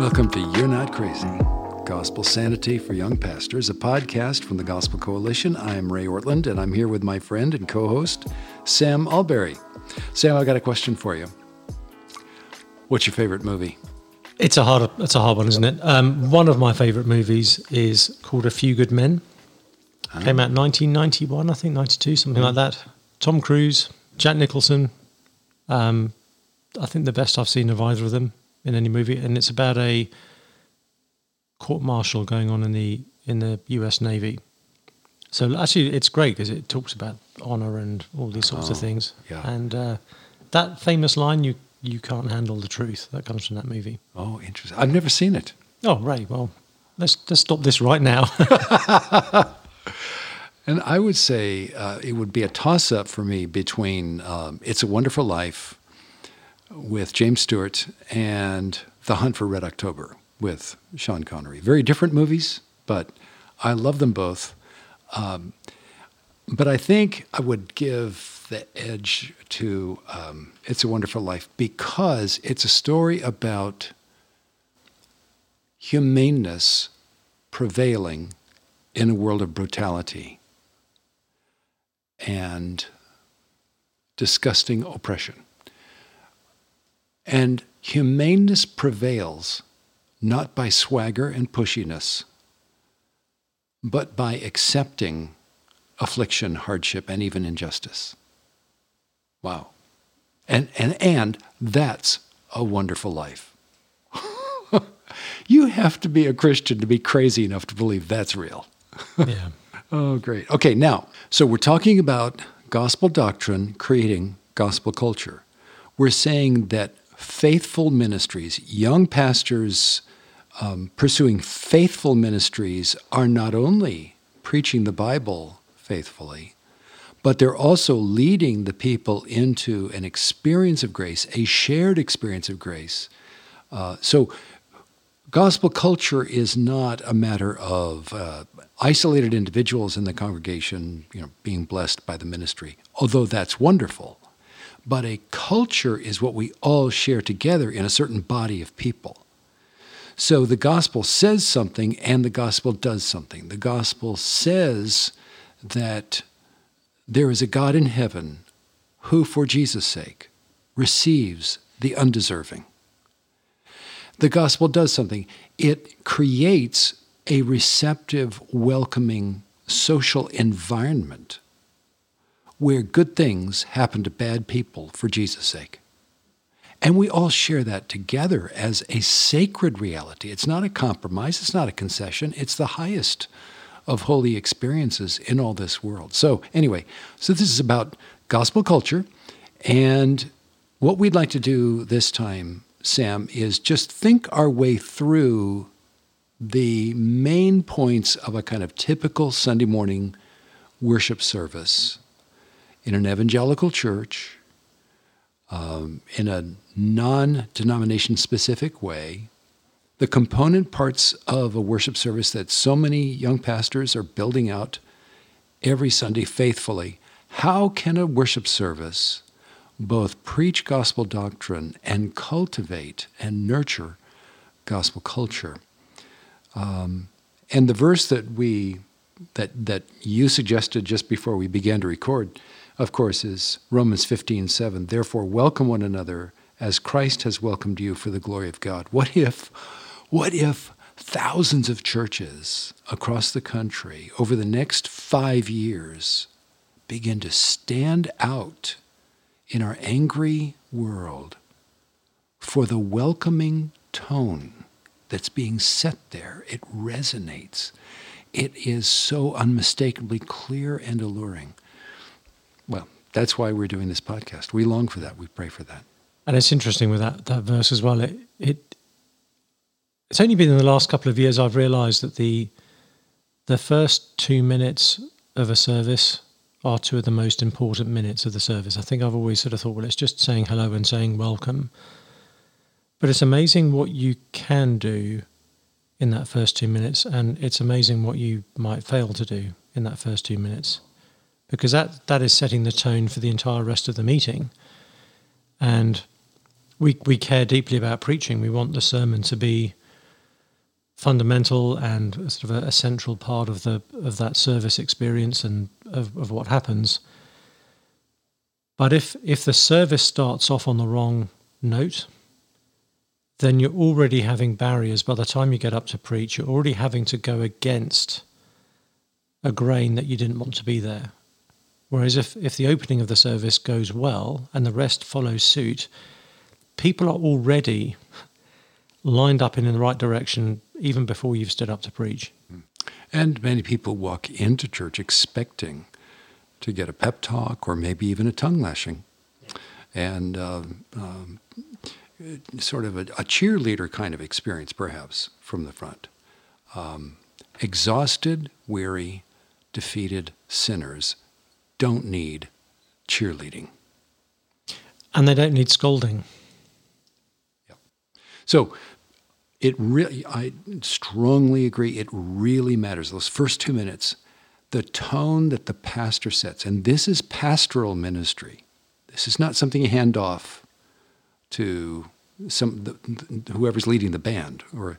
Welcome to You're Not Crazy Gospel Sanity for Young Pastors, a podcast from the Gospel Coalition. I'm Ray Ortlund, and I'm here with my friend and co host, Sam Allberry. Sam, I've got a question for you. What's your favorite movie? It's a hard, it's a hard one, isn't it? Um, one of my favourite movies is called A Few Good Men. Oh. Came out 1991, I think, 92, something like that. Tom Cruise, Jack Nicholson. Um, I think the best I've seen of either of them in any movie, and it's about a court martial going on in the in the U.S. Navy. So actually, it's great because it talks about honor and all these sorts oh, of things. Yeah. And uh, that famous line, "You you can't handle the truth," that comes from that movie. Oh, interesting. I've never seen it. Oh, right. Well, let's let's stop this right now. and I would say uh, it would be a toss up for me between um, "It's a Wonderful Life." With James Stewart and The Hunt for Red October with Sean Connery. Very different movies, but I love them both. Um, but I think I would give the edge to um, It's a Wonderful Life because it's a story about humaneness prevailing in a world of brutality and disgusting oppression. And humaneness prevails not by swagger and pushiness, but by accepting affliction, hardship, and even injustice. Wow. And, and, and that's a wonderful life. you have to be a Christian to be crazy enough to believe that's real. yeah. Oh, great. Okay, now, so we're talking about gospel doctrine creating gospel culture. We're saying that faithful ministries, young pastors um, pursuing faithful ministries are not only preaching the Bible faithfully, but they're also leading the people into an experience of grace, a shared experience of grace. Uh, so, gospel culture is not a matter of uh, isolated individuals in the congregation, you know, being blessed by the ministry, although that's wonderful. But a culture is what we all share together in a certain body of people. So the gospel says something and the gospel does something. The gospel says that there is a God in heaven who, for Jesus' sake, receives the undeserving. The gospel does something. It creates a receptive, welcoming social environment where good things happen to bad people for Jesus' sake. And we all share that together as a sacred reality. It's not a compromise, it's not a concession, it's the highest of holy experiences in all this world. So, anyway, so this is about gospel culture. And what we'd like to do this time, Sam, is just think our way through the main points of a kind of typical Sunday morning worship service in an evangelical church, um, in a non denomination specific way, the component parts of a worship service that so many young pastors are building out every Sunday faithfully. How can a worship service both preach gospel doctrine and cultivate and nurture gospel culture? Um, and the verse that we that that you suggested just before we began to record of course, is Romans 15 7. Therefore, welcome one another as Christ has welcomed you for the glory of God. What if, what if thousands of churches across the country over the next five years begin to stand out in our angry world for the welcoming tone that's being set there? It resonates. It is so unmistakably clear and alluring. Well, that's why we're doing this podcast. We long for that. We pray for that. And it's interesting with that that verse as well. It it it's only been in the last couple of years I've realised that the the first two minutes of a service are two of the most important minutes of the service. I think I've always sort of thought, well, it's just saying hello and saying welcome. But it's amazing what you can do in that first two minutes, and it's amazing what you might fail to do in that first two minutes because that, that is setting the tone for the entire rest of the meeting. And we, we care deeply about preaching. We want the sermon to be fundamental and sort of a, a, central part of the of that service experience and of, of what happens. But if if the service starts off on the wrong note, then you're already having barriers. By the time you get up to preach, you're already having to go against a grain that you didn't want to be there. Whereas if, if the opening of the service goes well and the rest follows suit, people are already lined up in the right direction even before you've stood up to preach. And many people walk into church expecting to get a pep talk or maybe even a tongue lashing. And um, um, sort of a, a, cheerleader kind of experience, perhaps, from the front. Um, exhausted, weary, defeated sinners don't need cheerleading. And they don't need scolding. Yep. So it really, I strongly agree, it really matters. Those first two minutes, the tone that the pastor sets, and this is pastoral ministry. This is not something you hand off to some the, whoever's leading the band or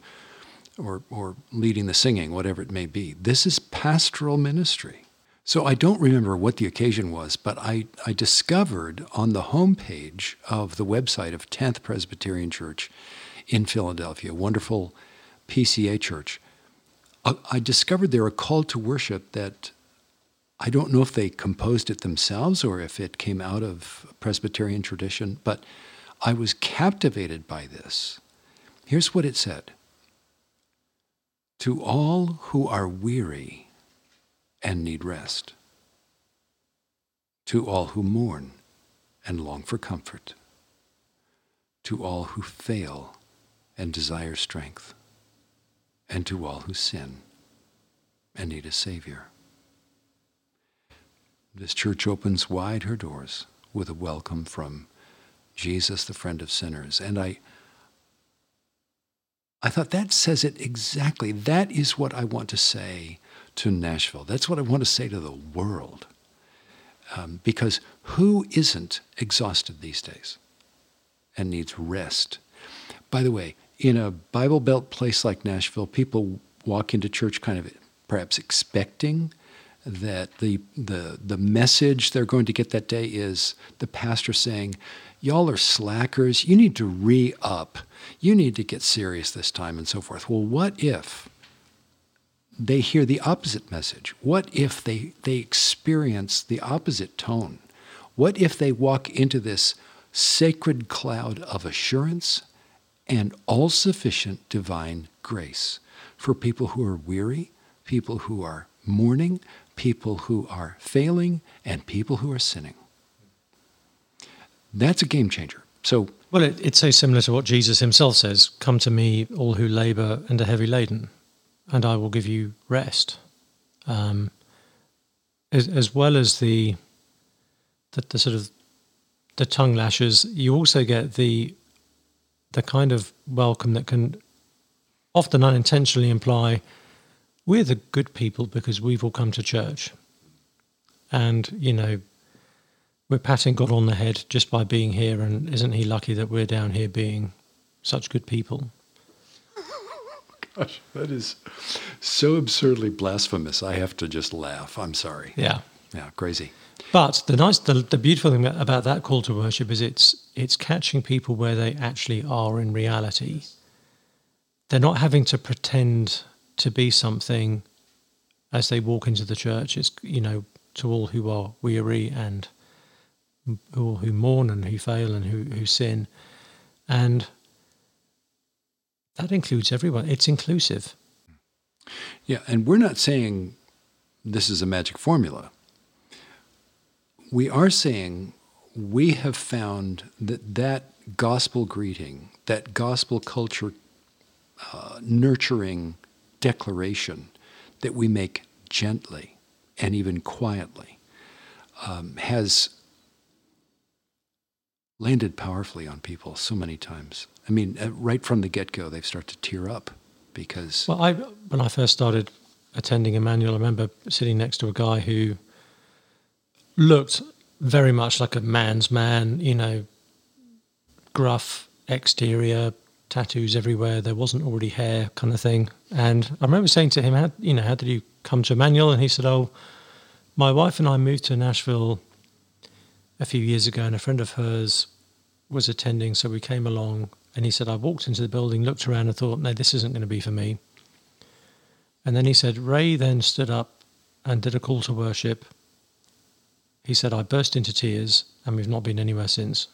or or leading the singing, whatever it may be. This is pastoral ministry. So I don't remember what the occasion was, but I, I discovered on the homepage of the website of 10th Presbyterian Church in Philadelphia, a wonderful PCA church, I, I discovered there a call to worship that I don't know if they composed it themselves or if it came out of Presbyterian tradition, but I was captivated by this. Here's what it said To all who are weary and need rest, to all who mourn and long for comfort, to all who fail and desire strength, and to all who sin and need a Savior. This church opens wide her doors with a welcome from Jesus, the friend of sinners. And I, I thought that says it exactly. That is what I want to say to Nashville. That's what I want to say to the world. Um, because who isn't exhausted these days and needs rest? By the way, in a Bible Belt place like Nashville, people walk into church kind of perhaps expecting that the, the, the message they're going to get that day is the pastor saying, Y'all are slackers. You need to re up. You need to get serious this time, and so forth. Well, what if they hear the opposite message? What if they, they experience the opposite tone? What if they walk into this sacred cloud of assurance and all sufficient divine grace for people who are weary, people who are mourning, people who are failing, and people who are sinning. That's a game changer. So, well, it, it's so similar to what Jesus himself says Come to me, all who labor and are heavy laden, and I will give you rest. Um, as, as well as the, the, the sort of the tongue lashes, you also get the the kind of welcome that can often unintentionally imply we're the good people because we've all come to church. And, you know, we're patting God on the head just by being here. And isn't He lucky that we're down here being such good people? Gosh, that is so absurdly blasphemous. I have to just laugh. I'm sorry. Yeah. Yeah, crazy. But the nice, the, the beautiful thing about that call to worship is it's it's catching people where they actually are in reality. They're not having to pretend to be something as they walk into the church. It's you know to all who are weary and who, who mourn and who fail and who who sin, and that includes everyone. It's inclusive. Yeah, and we're not saying this is a magic formula we are saying we have found that that gospel greeting, that gospel culture uh, nurturing declaration that we make gently and even quietly um, has landed powerfully on people so many times. I mean, uh, right from the get go, they've started to tear up because. Well, I, when I first started attending Immanuel, I remember sitting next to a guy who looked very much like a man's man, you know, gruff exterior, tattoos everywhere. There wasn't already hair, kind of thing. And I remember saying to him, how, you know, how did you come to Immanuel? And he said, oh, my wife and I moved to Nashville a few years ago, and a friend of hers was attending, so we came along. And he said, I walked into the building, looked around, and thought, no, this isn't going to be for me. And then he said, Ray then stood up and did a call to worship. He said, I burst into tears, and we've not been anywhere since.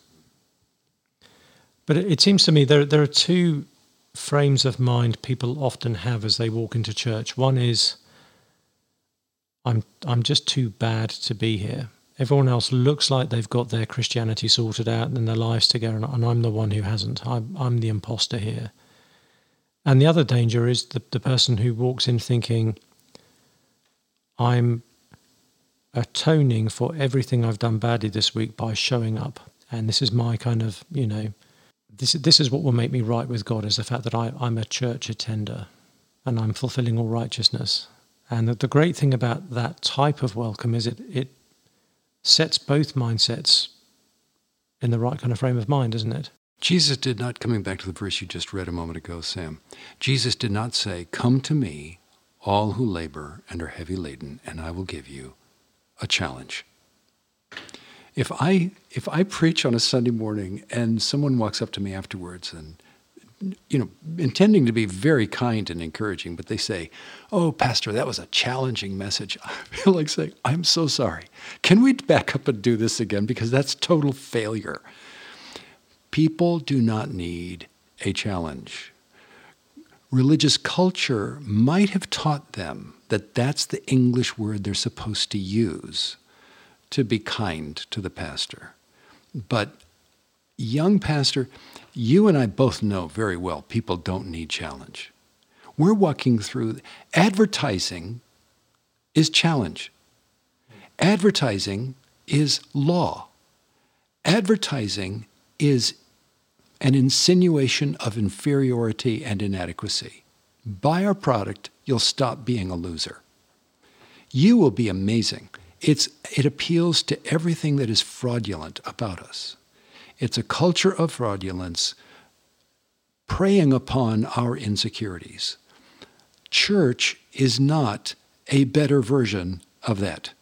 But it, it seems to me there, there are two frames of mind people often have as they walk into church. One is, I'm, I'm just too bad to be here. Everyone else looks like they've got their Christianity sorted out and their lives together, and I'm the one who hasn't. I'm, I'm the imposter here. And the other danger is the, the person who walks in thinking, I'm atoning for everything I've done badly this week by showing up. And this is my kind of, you know, this, this is what will make me right with God is the fact that I, I'm a church attender and I'm fulfilling all righteousness. And the, the great thing about that type of welcome is it, it sets both mindsets in the right kind of frame of mind, isn't it? Jesus did not, coming back to the verse you just read a moment ago, Sam, Jesus did not say, Come to me, all who labor and are heavy laden, and I will give you a challenge. If I, if I preach on a Sunday morning and someone walks up to me afterwards and you know, intending to be very kind and encouraging, but they say, Oh, Pastor, that was a challenging message. I feel like saying, I'm so sorry. Can we back up and do this again? Because that's total failure. People do not need a challenge. Religious culture might have taught them that that's the English word they're supposed to use to be kind to the pastor. But young pastor, you and I both know very well people don't need challenge. We're walking through advertising is challenge. Advertising is law. Advertising is an insinuation of inferiority and inadequacy. Buy our product, you'll stop being a loser. You will be amazing. It's, it appeals to everything that is fraudulent about us. It's a culture of fraudulence preying upon our insecurities. Church is not a better version of that.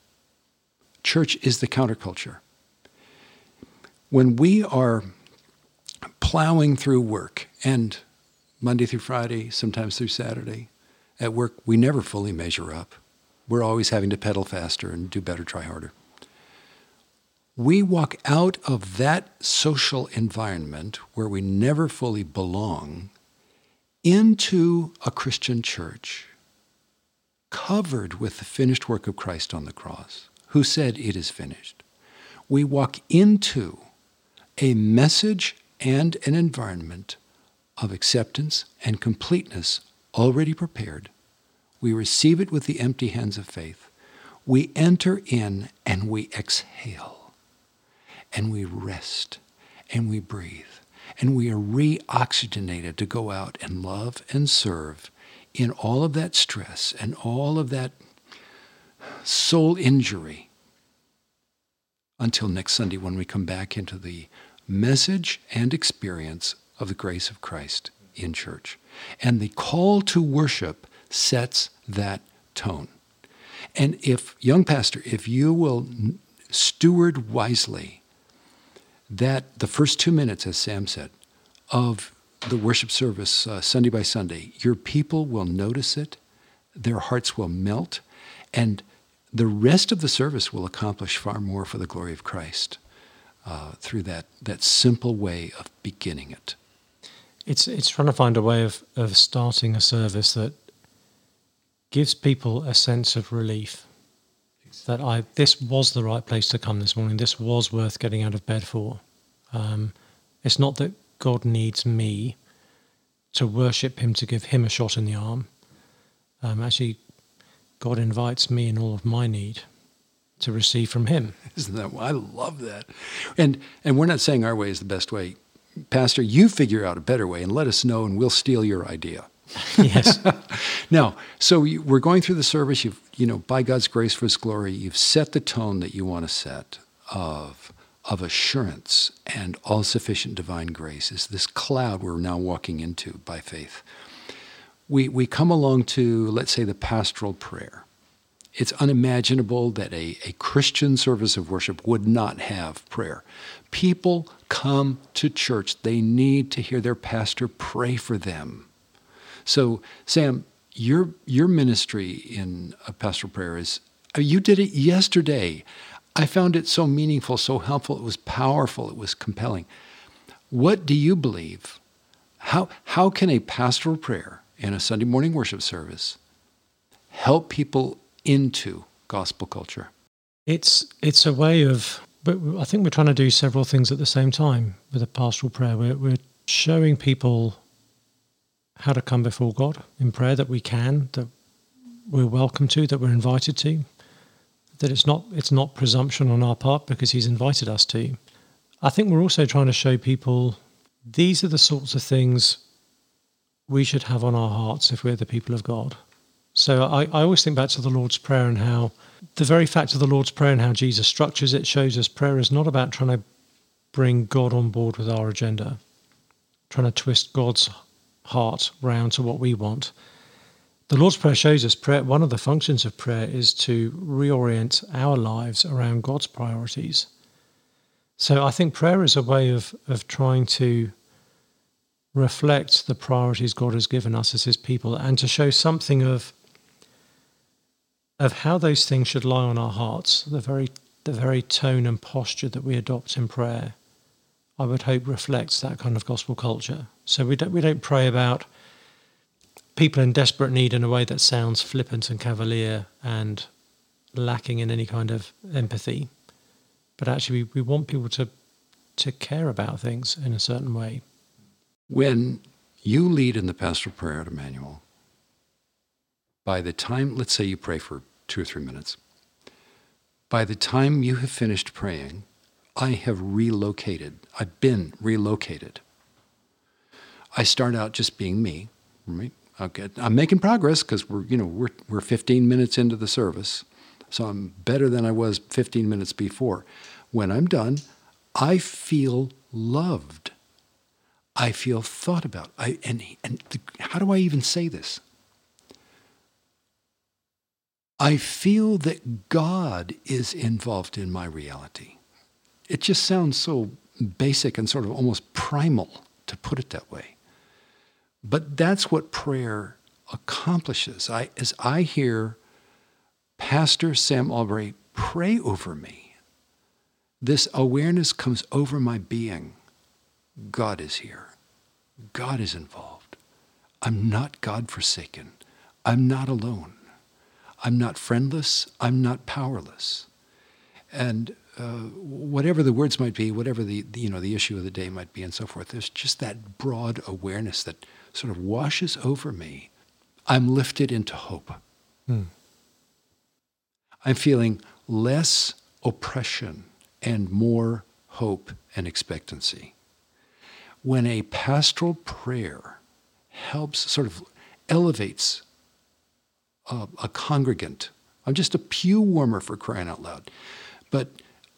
Church is the counterculture. When we are plowing through work, and Monday through Friday, sometimes through Saturday, at work, we never fully measure up. We're always having to pedal faster and do better, try harder we walk out of that social environment where we never fully belong into a Christian church covered with the finished work of Christ on the cross, who said, It is finished. We walk into a message and an environment of acceptance and completeness already prepared. We receive it with the empty hands of faith. We enter in and we exhale and we rest and we breathe and we are reoxygenated to go out and love and serve in all of that stress and all of that soul injury until next Sunday when we come back into the message and experience of the grace of Christ in church. And the call to worship sets that tone. And if, young pastor, if you will steward wisely that the first two minutes, as Sam said, of the worship service uh, Sunday by Sunday, your people will notice it, their hearts will melt, and the rest of the service will accomplish far more for the glory of Christ uh, through that, that simple way of beginning it. It's, it's trying to find a way of, of starting a service that gives people a sense of relief that I this was the right place to come this morning. This was worth getting out of bed for. Um, it's not that God needs me to worship Him to give Him a shot in the arm. Um, actually, God invites me in all of my need to receive from Him. Isn't that? I love that. And and we're not saying our way is the best way, Pastor. You figure out a better way and let us know, and we'll steal your idea. yes. now, so we're going through the service. You've, you know, by God's grace for His glory, you've set the tone that you want to set of of assurance and all sufficient divine grace is this cloud we're now walking into by faith. We, we come along to, let's say, the pastoral prayer. It's unimaginable that a, a Christian service of worship would not have prayer. People come to church, they need to hear their pastor pray for them. So, Sam, your, your ministry in a pastoral prayer is, uh, you did it yesterday. I found it so meaningful, so helpful. It was powerful, it was compelling. What do you believe? How, how can a pastoral prayer in a Sunday morning worship service help people into gospel culture? It's, it's a way of, but I think we're trying to do several things at the same time with a pastoral prayer. We're, we're showing people how to come before God in prayer that we can, that we're welcome to, that we're invited to that it's not it's not presumption on our part because he's invited us to. I think we're also trying to show people these are the sorts of things we should have on our hearts if we're the people of God. So I, I always think back to the Lord's Prayer and how the very fact of the Lord's Prayer and how Jesus structures it shows us prayer is not about trying to bring God on board with our agenda, trying to twist God's heart round to what we want. The Lord's Prayer shows us prayer. One of the functions of prayer is to reorient our lives around God's priorities. So I think prayer is a way of, of trying to reflect the priorities God has given us as His people and to show something of of how those things should lie on our hearts, the very the very tone and posture that we adopt in prayer, I would hope reflects that kind of gospel culture. So we don't we don't pray about people in desperate need in a way that sounds flippant and cavalier and lacking in any kind of empathy. But actually, we, we want people to to care about things in a certain way. When you lead in the pastoral prayer at Immanuel, by the time, let's say you pray for two or three minutes, by the time you have finished praying, I have relocated. I've been relocated. I start out just being me, right? Okay, I'm making progress because we're you know we're we're 15 minutes into the service, so I'm better than I was 15 minutes before. When I'm done, I feel loved. I feel thought about. I and and the, how do I even say this? I feel that God is involved in my reality. It just sounds so basic and sort of almost primal to put it that way. But that's what prayer accomplishes. I, as I hear Pastor Sam Allberry pray over me, this awareness comes over my being. God is here. God is involved. I'm not God forsaken. I'm not alone. I'm not friendless. I'm not powerless. And uh, whatever the words might be, whatever the, the, you know the issue of the day might be, and so forth, there's just that broad awareness that sort of washes over me, I'm lifted into hope. Hmm. I'm feeling less oppression and more hope and expectancy. When a pastoral prayer helps, sort of elevates a, a congregant, I'm just a pew warmer for crying out loud, but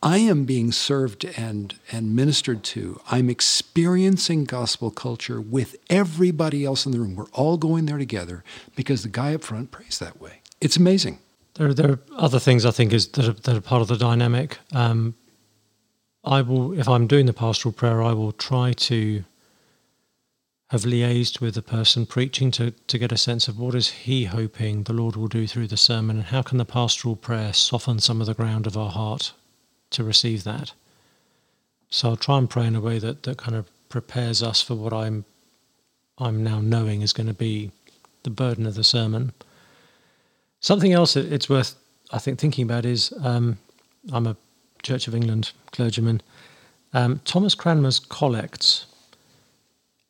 I am being served and, and ministered to. I'm experiencing gospel culture with everybody else in the room. We're all going there together because the guy up front prays that way. It's amazing. There, there are other things I think is that are, that are part of the dynamic. Um, I will, if I'm doing the pastoral prayer, I will try to have liaised with the person preaching to, to get a sense of what is he hoping the Lord will do through the sermon and how can the pastoral prayer soften some of the ground of our heart to receive that. So I'll try and pray in a way that, that kind of prepares us for what I'm I'm now knowing is going to be the burden of the sermon. Something else that it's worth I think thinking about is um, I'm a Church of England clergyman. Um, Thomas Cranmer's collects.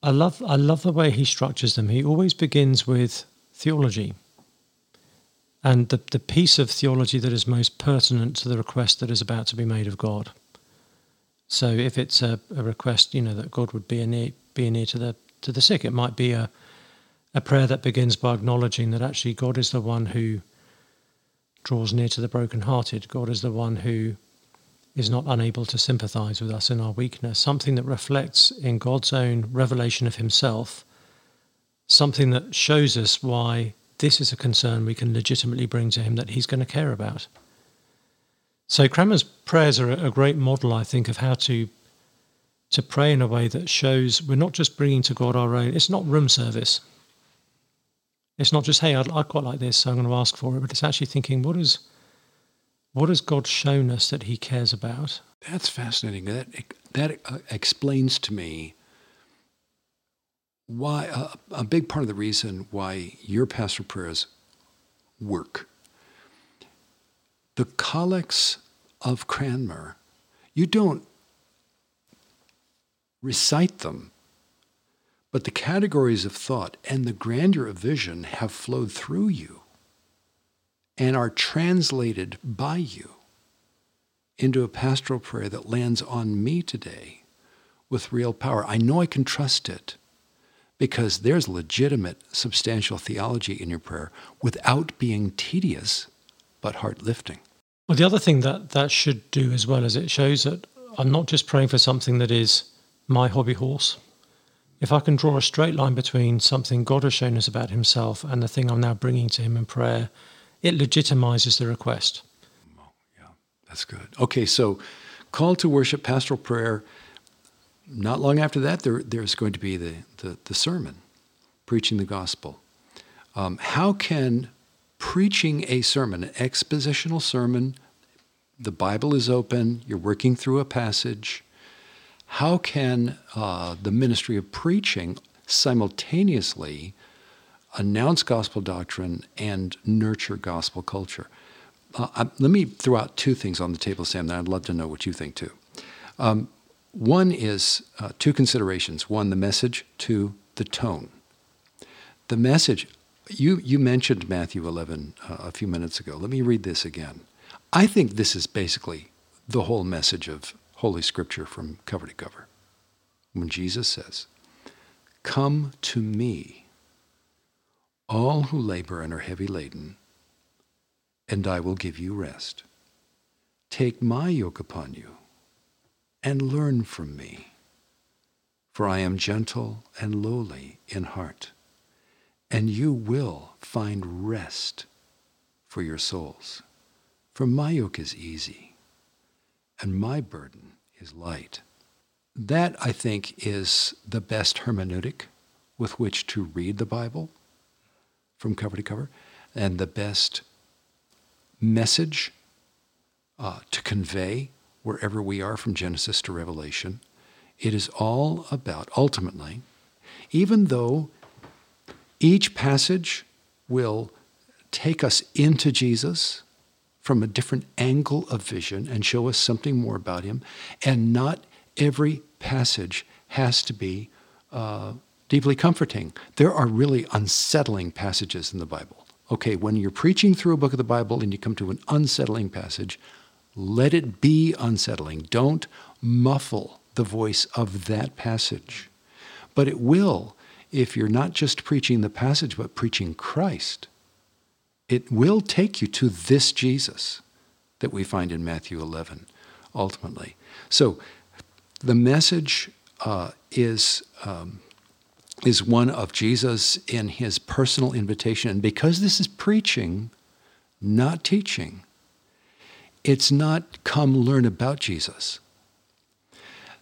I love I love the way he structures them. He always begins with theology and the, the piece of theology that is most pertinent to the request that is about to be made of God. So if it's a, a request, you know, that God would be near, be near to the to the sick, it might be a a prayer that begins by acknowledging that actually God is the one who draws near to the brokenhearted. God is the one who is not unable to sympathize with us in our weakness, something that reflects in God's own revelation of himself, something that shows us why this is a concern we can legitimately bring to him that he's going to care about. So Cranmer's prayers are a great model, I think, of how to to pray in a way that shows we're not just bringing to God our own. It's not room service. It's not just hey, I'd, I quite like this, so I'm going to ask for it. But it's actually thinking, what is what has God shown us that He cares about? That's fascinating. That that explains to me why uh, a big part of the reason why your pastoral prayers work. The collects of Cranmer, you don't recite them, but the categories of thought and the grandeur of vision have flowed through you and are translated by you into a pastoral prayer that lands on me today with real power. I know I can trust it because there's legitimate, substantial theology in your prayer without being tedious but heart lifting. Well, the other thing that that should do as well is it shows that I'm not just praying for something that is my hobby horse. If I can draw a straight line between something God has shown us about Himself and the thing I'm now bringing to Him in prayer, it legitimizes the request. Oh, yeah, that's good. Okay, so call to worship, pastoral prayer not long after that, there, there's going to be the, the, the sermon, preaching the gospel. Um, how can preaching a sermon, an expositional sermon, the Bible is open, you're working through a passage, how can uh, the ministry of preaching simultaneously announce gospel doctrine and nurture gospel culture? Uh, I, let me throw out two things on the table, Sam, that I'd love to know what you think too. Um, one is uh, two considerations one, the message, two, the tone. The message, you, you mentioned Matthew 11 uh, a few minutes ago. Let me read this again. I think this is basically the whole message of Holy Scripture from cover to cover. When Jesus says, Come to me, all who labor and are heavy laden, and I will give you rest. Take my yoke upon you and learn from me. For I am gentle and lowly in heart, and you will find rest for your souls. For my yoke is easy, and my burden is light. That, I think, is the best hermeneutic with which to read the Bible from cover to cover, and the best message uh, to convey wherever we are from Genesis to Revelation. It is all about, ultimately, even though each passage will take us into Jesus from a different angle of vision and show us something more about him, and not every passage has to be uh, deeply comforting. There are really unsettling passages in the Bible. Okay, when you're preaching through a book of the Bible and you come to an unsettling passage, let it be unsettling. Don't muffle the voice of that passage. But it will, if you're not just preaching the passage, but preaching Christ, it will take you to this Jesus that we find in Matthew 11, ultimately. So the message uh, is. Um, is one of Jesus in his personal invitation. And because this is preaching, not teaching, it's not come learn about Jesus.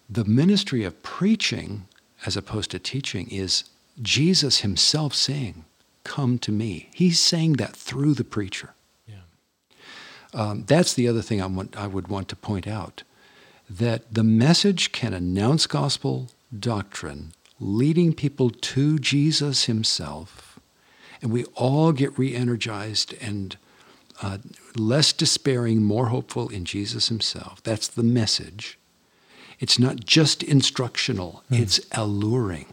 The ministry of preaching, as opposed to teaching, is Jesus himself saying, Come to me. He's saying that through the preacher. Yeah. Um, that's the other thing I, want, I would want to point out that the message can announce gospel doctrine, leading people to Jesus himself, and we all get re energized and uh, less despairing, more hopeful in Jesus himself. That's the message. It's not just instructional, mm. it's alluring.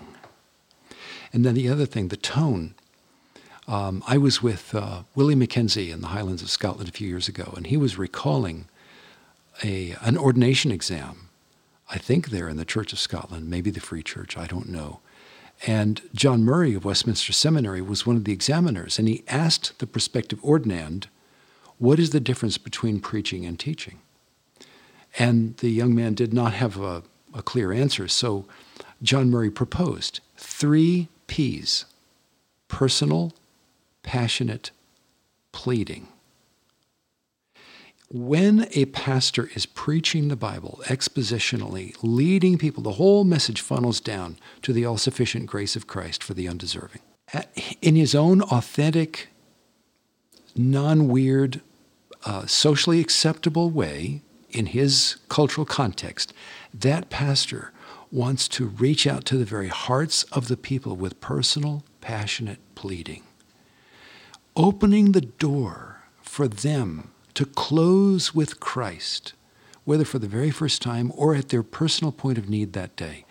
And then the other thing, the tone. Um, I was with uh, Willie McKenzie in the Highlands of Scotland a few years ago, and he was recalling a, an ordination exam. I think there in the Church of Scotland, maybe the Free Church, I don't know. And John Murray of Westminster Seminary was one of the examiners, and he asked the prospective ordinand what is the difference between preaching and teaching? And the young man did not have a, a clear answer. So John Murray proposed three P's personal, passionate, pleading. When a pastor is preaching the Bible expositionally, leading people, the whole message funnels down to the all sufficient grace of Christ for the undeserving. In his own authentic, non weird, uh, socially acceptable way, in his cultural context, that pastor wants to reach out to the very hearts of the people with personal, passionate pleading, opening the door for them to close with Christ, whether for the very first time or at their personal point of need that day,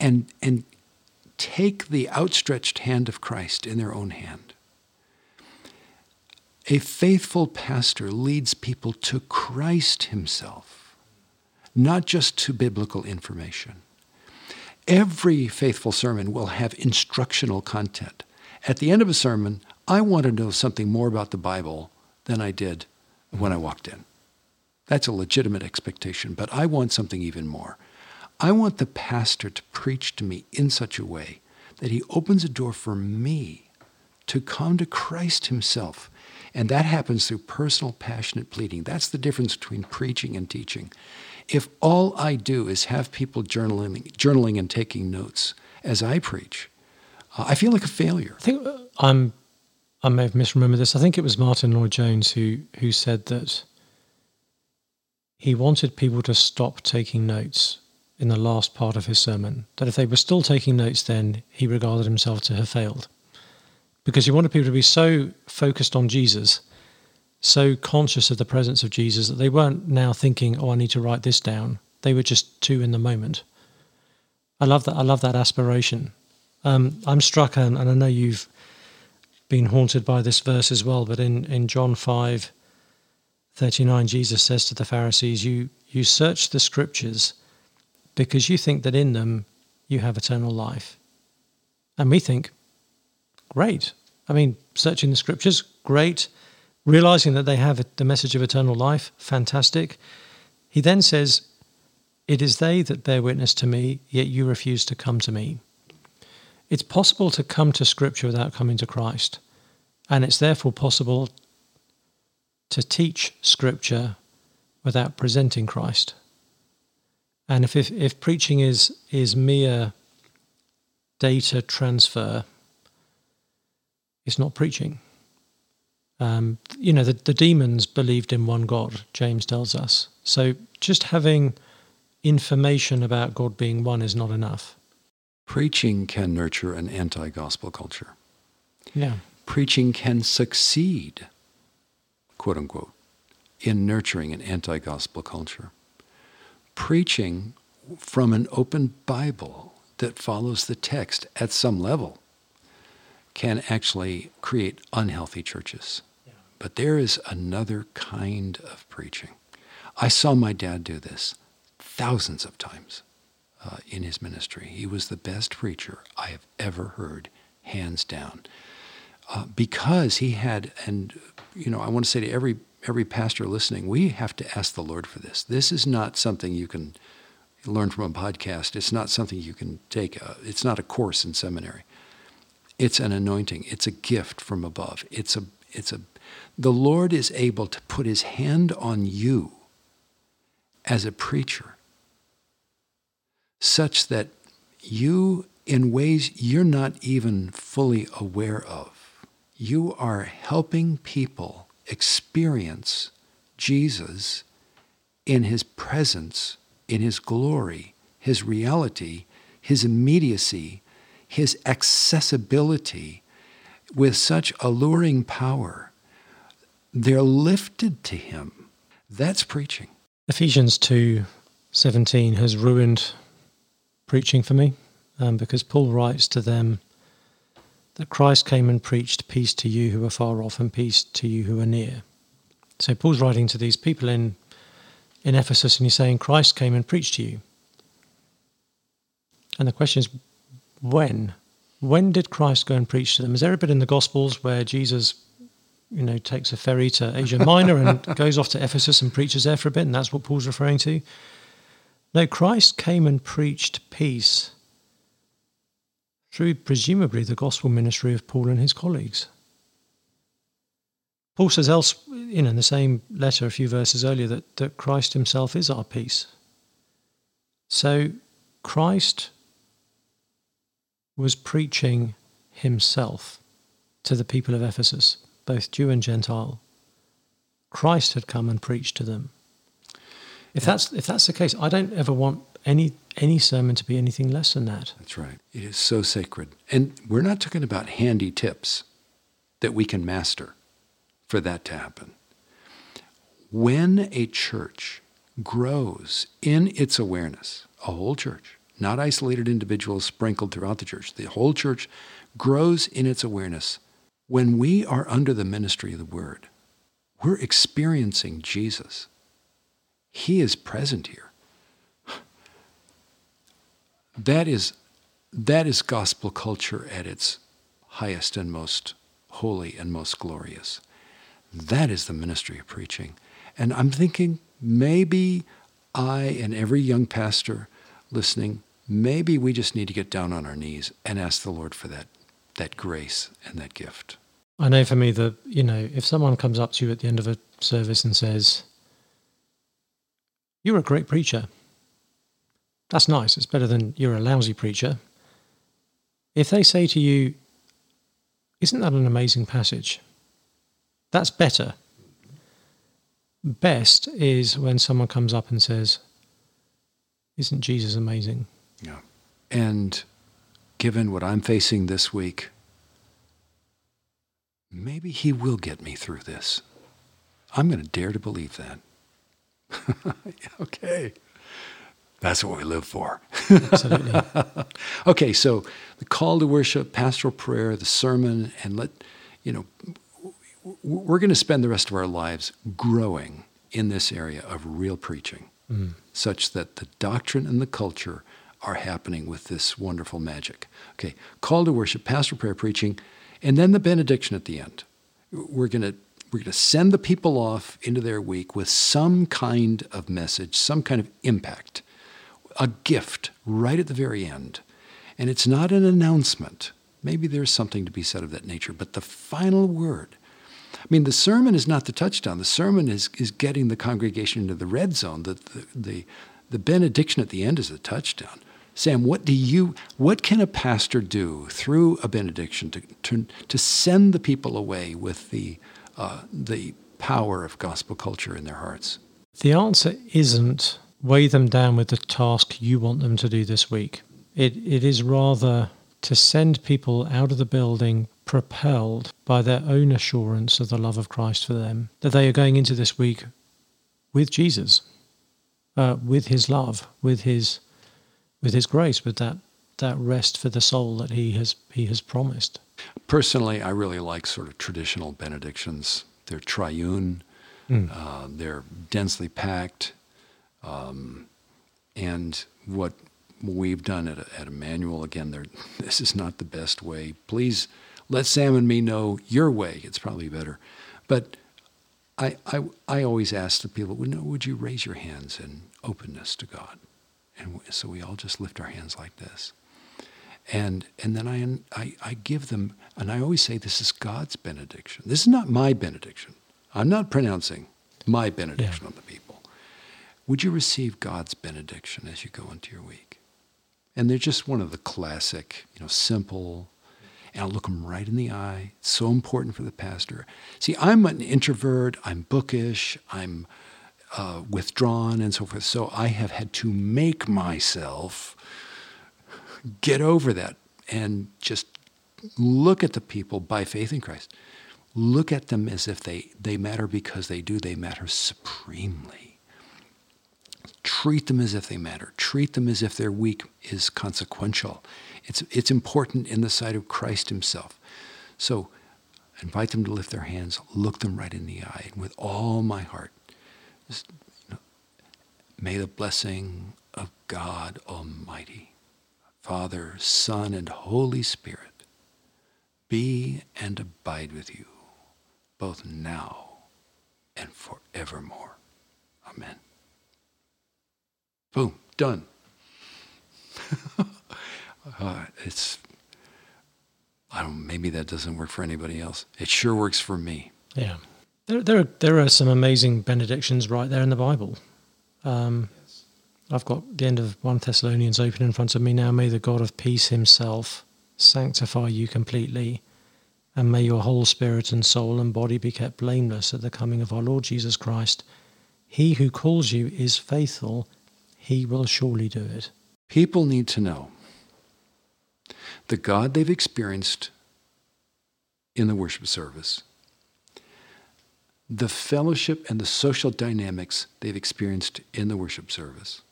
and, and take the outstretched hand of Christ in their own hand. A faithful pastor leads people to Christ Himself, not just to biblical information. Every faithful sermon will have instructional content. At the end of a sermon, I want to know something more about the Bible than I did when I walked in. That's a legitimate expectation, but I want something even more. I want the pastor to preach to me in such a way that he opens a door for me to come to Christ himself. And that happens through personal, passionate pleading. That's the difference between preaching and teaching. If all I do is have people journaling, journaling and taking notes as I preach, uh, I feel like a failure. I think uh, I'm. I may have misremembered this. I think it was Martyn Lloyd-Jones who who said that he wanted people to stop taking notes in the last part of his sermon. That if they were still taking notes, then he regarded himself to have failed, because he wanted people to be so focused on Jesus so conscious of the presence of Jesus that they weren't now thinking, "Oh, I need to write this down." They were just too in the moment. I love that. I love that aspiration. Um, I'm struck, and, and I know you've been haunted by this verse as well. But in in John five thirty nine, Jesus says to the Pharisees, "You you search the Scriptures because you think that in them you have eternal life," and we think, "Great." I mean, searching the Scriptures, great realizing that they have the message of eternal life, fantastic. He then says, It is they that bear witness to me, yet you refuse to come to me. It's possible to come to Scripture without coming to Christ, and it's therefore possible to teach Scripture without presenting Christ. And if, if, if preaching is, is mere data transfer, it's not preaching. Um, you know, the, the demons believed in one God, James tells us. So just having information about God being one is not enough. Preaching can nurture an anti gospel culture. Yeah. Preaching can succeed, quote unquote, in nurturing an anti gospel culture. Preaching from an open Bible that follows the text at some level can actually create unhealthy churches. But there is another kind of preaching. I saw my dad do this thousands of times uh, in his ministry. He was the best preacher I have ever heard, hands down. Uh, because he had, and you know, I want to say to every every pastor listening, we have to ask the Lord for this. This is not something you can learn from a podcast. It's not something you can take. A, it's not a course in seminary. It's an anointing. It's a gift from above. It's a it's a the Lord is able to put his hand on you as a preacher such that you, in ways you're not even fully aware of, you are helping people experience Jesus in his presence, in his glory, his reality, his immediacy, his accessibility with such alluring power they're lifted to him. That's preaching. Ephesians 2 17 has ruined preaching for me um, because Paul writes to them that Christ came and preached peace to you who are far off and peace to you who are near. So Paul's writing to these people in, in Ephesus and he's saying, Christ came and preached to you. And the question is, when? When did Christ go and preach to them? Is there a bit in the Gospels where Jesus you know, takes a ferry to Asia Minor and goes off to Ephesus and preaches there for a bit, and that's what Paul's referring to. No, Christ came and preached peace through presumably the gospel ministry of Paul and his colleagues. Paul says else, you know, in the same letter a few verses earlier that, that Christ himself is our peace. So Christ was preaching himself to the people of Ephesus, both Jew and Gentile. Christ had come and preached to them. If that's if that's the case, I don't ever want any any sermon to be anything less than that. That's right. It is so sacred. And we're not talking about handy tips that we can master for that to happen. When a church grows in its awareness, a whole church, not isolated individuals sprinkled throughout the church, the whole church grows in its awareness. When we are under the ministry of the Word, we're experiencing Jesus. He is present here. That is, that is gospel culture at its highest and most holy and most glorious. That is the ministry of preaching. And I'm thinking maybe I and every young pastor listening, maybe we just need to get down on our knees and ask the Lord for that, that grace and that gift. I know for me that, you know, if someone comes up to you at the end of a service and says, You're a great preacher, that's nice. It's better than you're a lousy preacher. If they say to you, Isn't that an amazing passage? That's better. Best is when someone comes up and says, Isn't Jesus amazing? Yeah. And given what I'm facing this week, maybe he will get me through this. I'm going to dare to believe that. okay. That's what we live for. Absolutely. okay, so the call to worship, pastoral prayer, the sermon, and let, you know, we're going to spend the rest of our lives growing in this area of real preaching, mm. such that the doctrine and the culture are happening with this wonderful magic. Okay, call to worship, pastor prayer, preaching, and then the benediction at the end. We're going to we're going to send the people off into their week with some kind of message, some kind of impact, a gift right at the very end. And it's not an announcement. Maybe there's something to be said of that nature, but the final word I mean, the sermon is not the touchdown. The sermon is, is getting the congregation into the red zone. The, the, the, the benediction at the end is a touchdown. Sam, what do you, what can a pastor do through a benediction to, to, to send the people away with the, uh, the power of gospel culture in their hearts? The answer isn't weigh them down with the task you want them to do this week. It, it is rather to send people out of the building propelled by their own assurance of the love of Christ for them, that they are going into this week with Jesus, uh, with His love, with His with His grace, with that that rest for the soul that He has He has promised. Personally, I really like sort of traditional benedictions. They're triune, mm. uh, they're densely packed, um, and what we've done at, at Immanuel again, this is not the best way. Please let Sam and me know your way. It's probably better. But I, I, I always ask the people, would, would you raise your hands in openness to God? And so we all just lift our hands like this. And, and then I, I, I give them, and I always say, this is God's benediction. This is not my benediction. I'm not pronouncing my benediction yeah. on the people. Would you receive God's benediction as you go into your week? And they're just one of the classic, you know, simple, and I'll look them right in the eye. It's so important for the pastor. See, I'm an introvert, I'm bookish, I'm uh, withdrawn, and so forth. So I have had to make myself get over that and just look at the people by faith in Christ. Look at them as if they, they matter because they do, they matter supremely. Treat them as if they matter. Treat them as if their week is consequential it's, it's important in the sight of Christ himself. So invite them to lift their hands, look them right in the eye, and with all my heart, just, you know, may the blessing of God Almighty, Father, Son, and Holy Spirit be and abide with you both now and forevermore. Amen. Boom, done. uh, it's, I don't maybe that doesn't work for anybody else. It sure works for me. Yeah. There, there, are, there are some amazing benedictions right there in the Bible. Um, I've got the end of 1 Thessalonians open in front of me now. May the God of peace himself sanctify you completely, and may your whole spirit and soul and body be kept blameless at the coming of our Lord Jesus Christ. He who calls you is faithful, he will surely do it. People need to know the God they've experienced in the worship service, the fellowship and the social dynamics they've experienced in the worship service,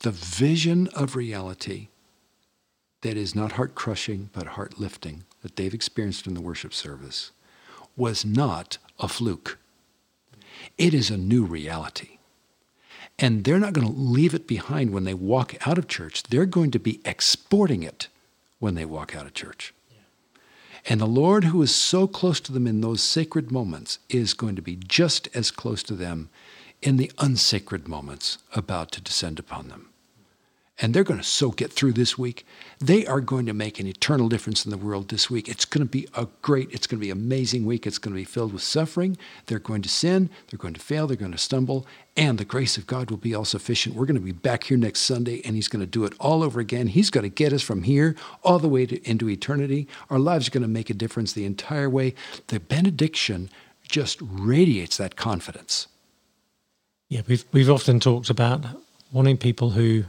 the vision of reality that is not heart crushing but heart lifting that they've experienced in the worship service was not a fluke. It is a new reality. And they're not going to leave it behind when they walk out of church. They're going to be exporting it when they walk out of church. And the Lord, who is so close to them in those sacred moments, is going to be just as close to them in the unsacred moments about to descend upon them and they're going to so get through this week. They are going to make an eternal difference in the world this week. It's going to be a great, it's going to be amazing week. It's going to be filled with suffering. They're going to sin, they're going to fail, they're going to stumble, and the grace of God will be all sufficient. We're going to be back here next Sunday, and He's going to do it all over again. He's going to get us from here all the way to, into eternity. Our lives are going to make a difference the entire way. The benediction just radiates that confidence. Yeah, we've we've often talked about wanting people who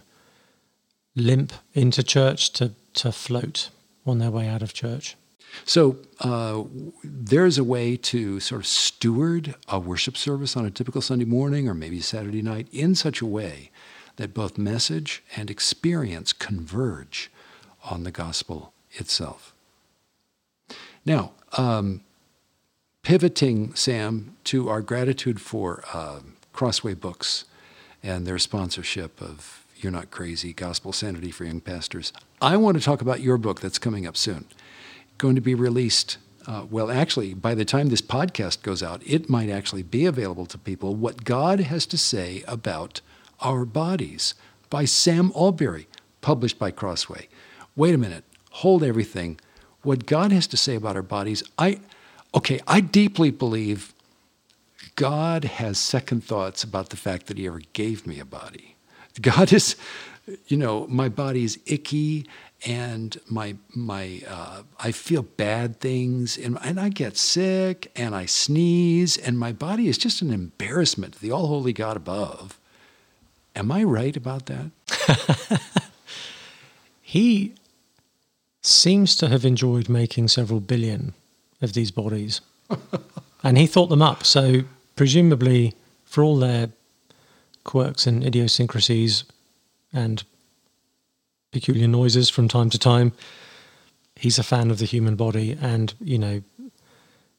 limp into church to, to float on their way out of church. So uh, there's a way to sort of steward a worship service on a typical Sunday morning or maybe Saturday night in such a way that both message and experience converge on the gospel itself. Now, um, pivoting, Sam, to our gratitude for uh, Crossway Books and their sponsorship of you're Not Crazy Gospel Sanity for Young Pastors. I want to talk about your book that's coming up soon. Going to be released. Uh, well, actually, by the time this podcast goes out, it might actually be available to people. What God has to say about our bodies by Sam Allberry, published by Crossway. Wait a minute, hold everything. What God has to say about our bodies, I, okay, I deeply believe God has second thoughts about the fact that He ever gave me a body. God is, you know, my body is icky and my my uh, I feel bad things and and I get sick and I sneeze and my body is just an embarrassment to the all holy God above. Am I right about that? he seems to have enjoyed making several billion of these bodies. and he thought them up. So presumably for all their quirks and idiosyncrasies and peculiar noises from time to time. He's a fan of the human body, and you know,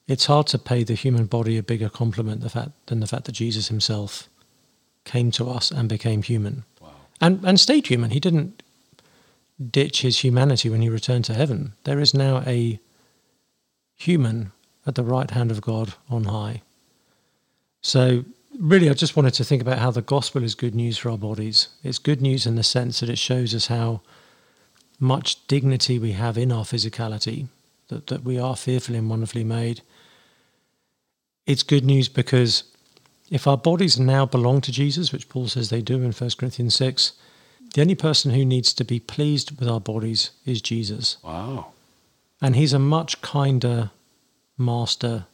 it's hard to pay the human body a bigger compliment the fact, than the fact that Jesus himself came to us and became human, wow. and and stayed human. He didn't ditch his humanity when he returned to heaven. There is now a human at the right hand of God on high. So really, I just wanted to think about how the gospel is good news for our bodies. It's good news in the sense that it shows us how much dignity we have in our physicality, that, that we are fearfully and wonderfully made. It's good news because if our bodies now belong to Jesus, which Paul says they do in 1 Corinthians 6, the only person who needs to be pleased with our bodies is Jesus. Wow. And he's a much kinder master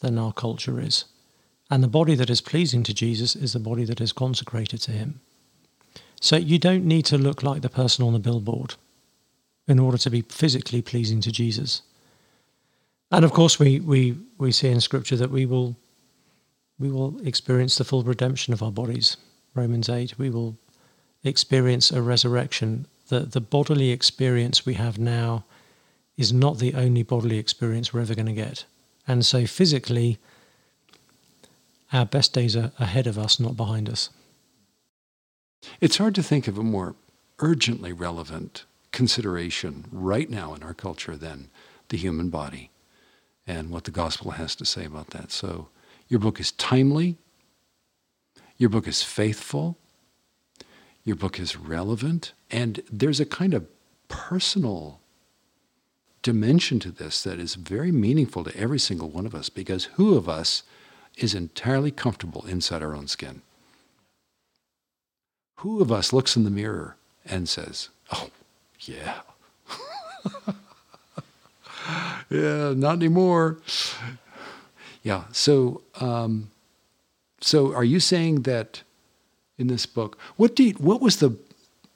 than our culture is. And the body that is pleasing to Jesus is the body that is consecrated to him. So you don't need to look like the person on the billboard in order to be physically pleasing to Jesus. And of course we, we, we see in scripture that we will we will experience the full redemption of our bodies. Romans 8, we will experience a resurrection. The the bodily experience we have now is not the only bodily experience we're ever going to get. And so physically our best days are ahead of us, not behind us. It's hard to think of a more urgently relevant consideration right now in our culture than the human body. and what the gospel has to say about that. So your book is timely, your book is faithful, your book is relevant, and there's a kind of personal dimension to this that is very meaningful to every single one of us because who of us is entirely comfortable inside our own skin? Who of us looks in the mirror and says, Oh, yeah. yeah, not anymore. Yeah, so um, so are you saying that in this book, what do you, what was the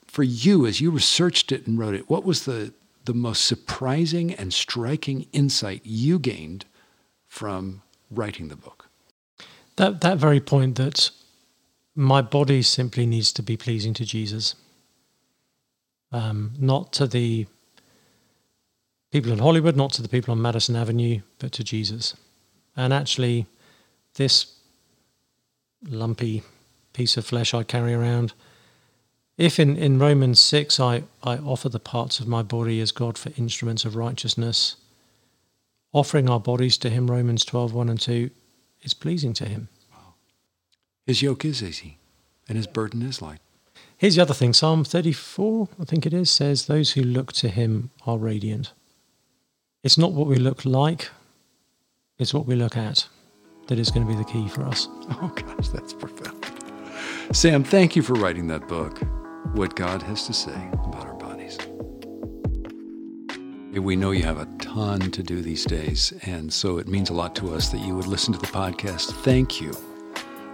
for you as you researched it and wrote it, what was the the most surprising and striking insight you gained from writing the book? That that very point that my body simply needs to be pleasing to Jesus, um, not to the people in Hollywood, not to the people on Madison Avenue, but to Jesus. And actually, this lumpy piece of flesh I carry around if in, in Romans 6 I, I offer the parts of my body as God for instruments of righteousness, offering our bodies to Him, Romans 12, 1 and 2, is pleasing to Him. Wow. His yoke is easy and His burden is light. Here's the other thing Psalm 34, I think it is, says, Those who look to Him are radiant. It's not what we look like, it's what we look at that is going to be the key for us. Oh, gosh, that's profound. Sam, thank you for writing that book what God has to say about our bodies. We know you have a ton to do these days, and so it means a lot to us that you would listen to the podcast. Thank you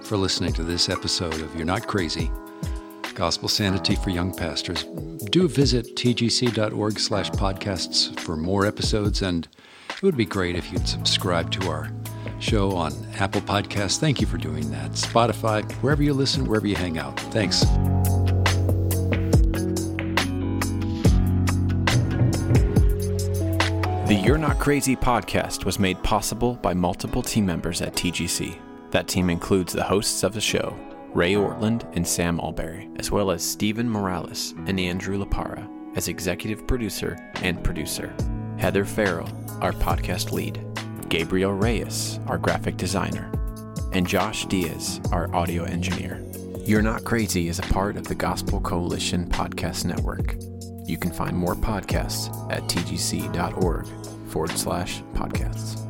for listening to this episode of You're Not Crazy, Gospel Sanity for Young Pastors. Do visit tgc.org slash podcasts for more episodes, and it would be great if you'd subscribe to our show on Apple Podcasts. Thank you for doing that. Spotify, wherever you listen, wherever you hang out. Thanks. The You're Not Crazy podcast was made possible by multiple team members at TGC. That team includes the hosts of the show, Ray Ortlund and Sam Allberry, as well as Stephen Morales and Andrew Lapara as executive producer and producer, Heather Farrell, our podcast lead, Gabriel Reyes, our graphic designer, and Josh Diaz, our audio engineer. You're Not Crazy is a part of the Gospel Coalition Podcast Network. You can find more podcasts at tgc.org forward slash podcasts.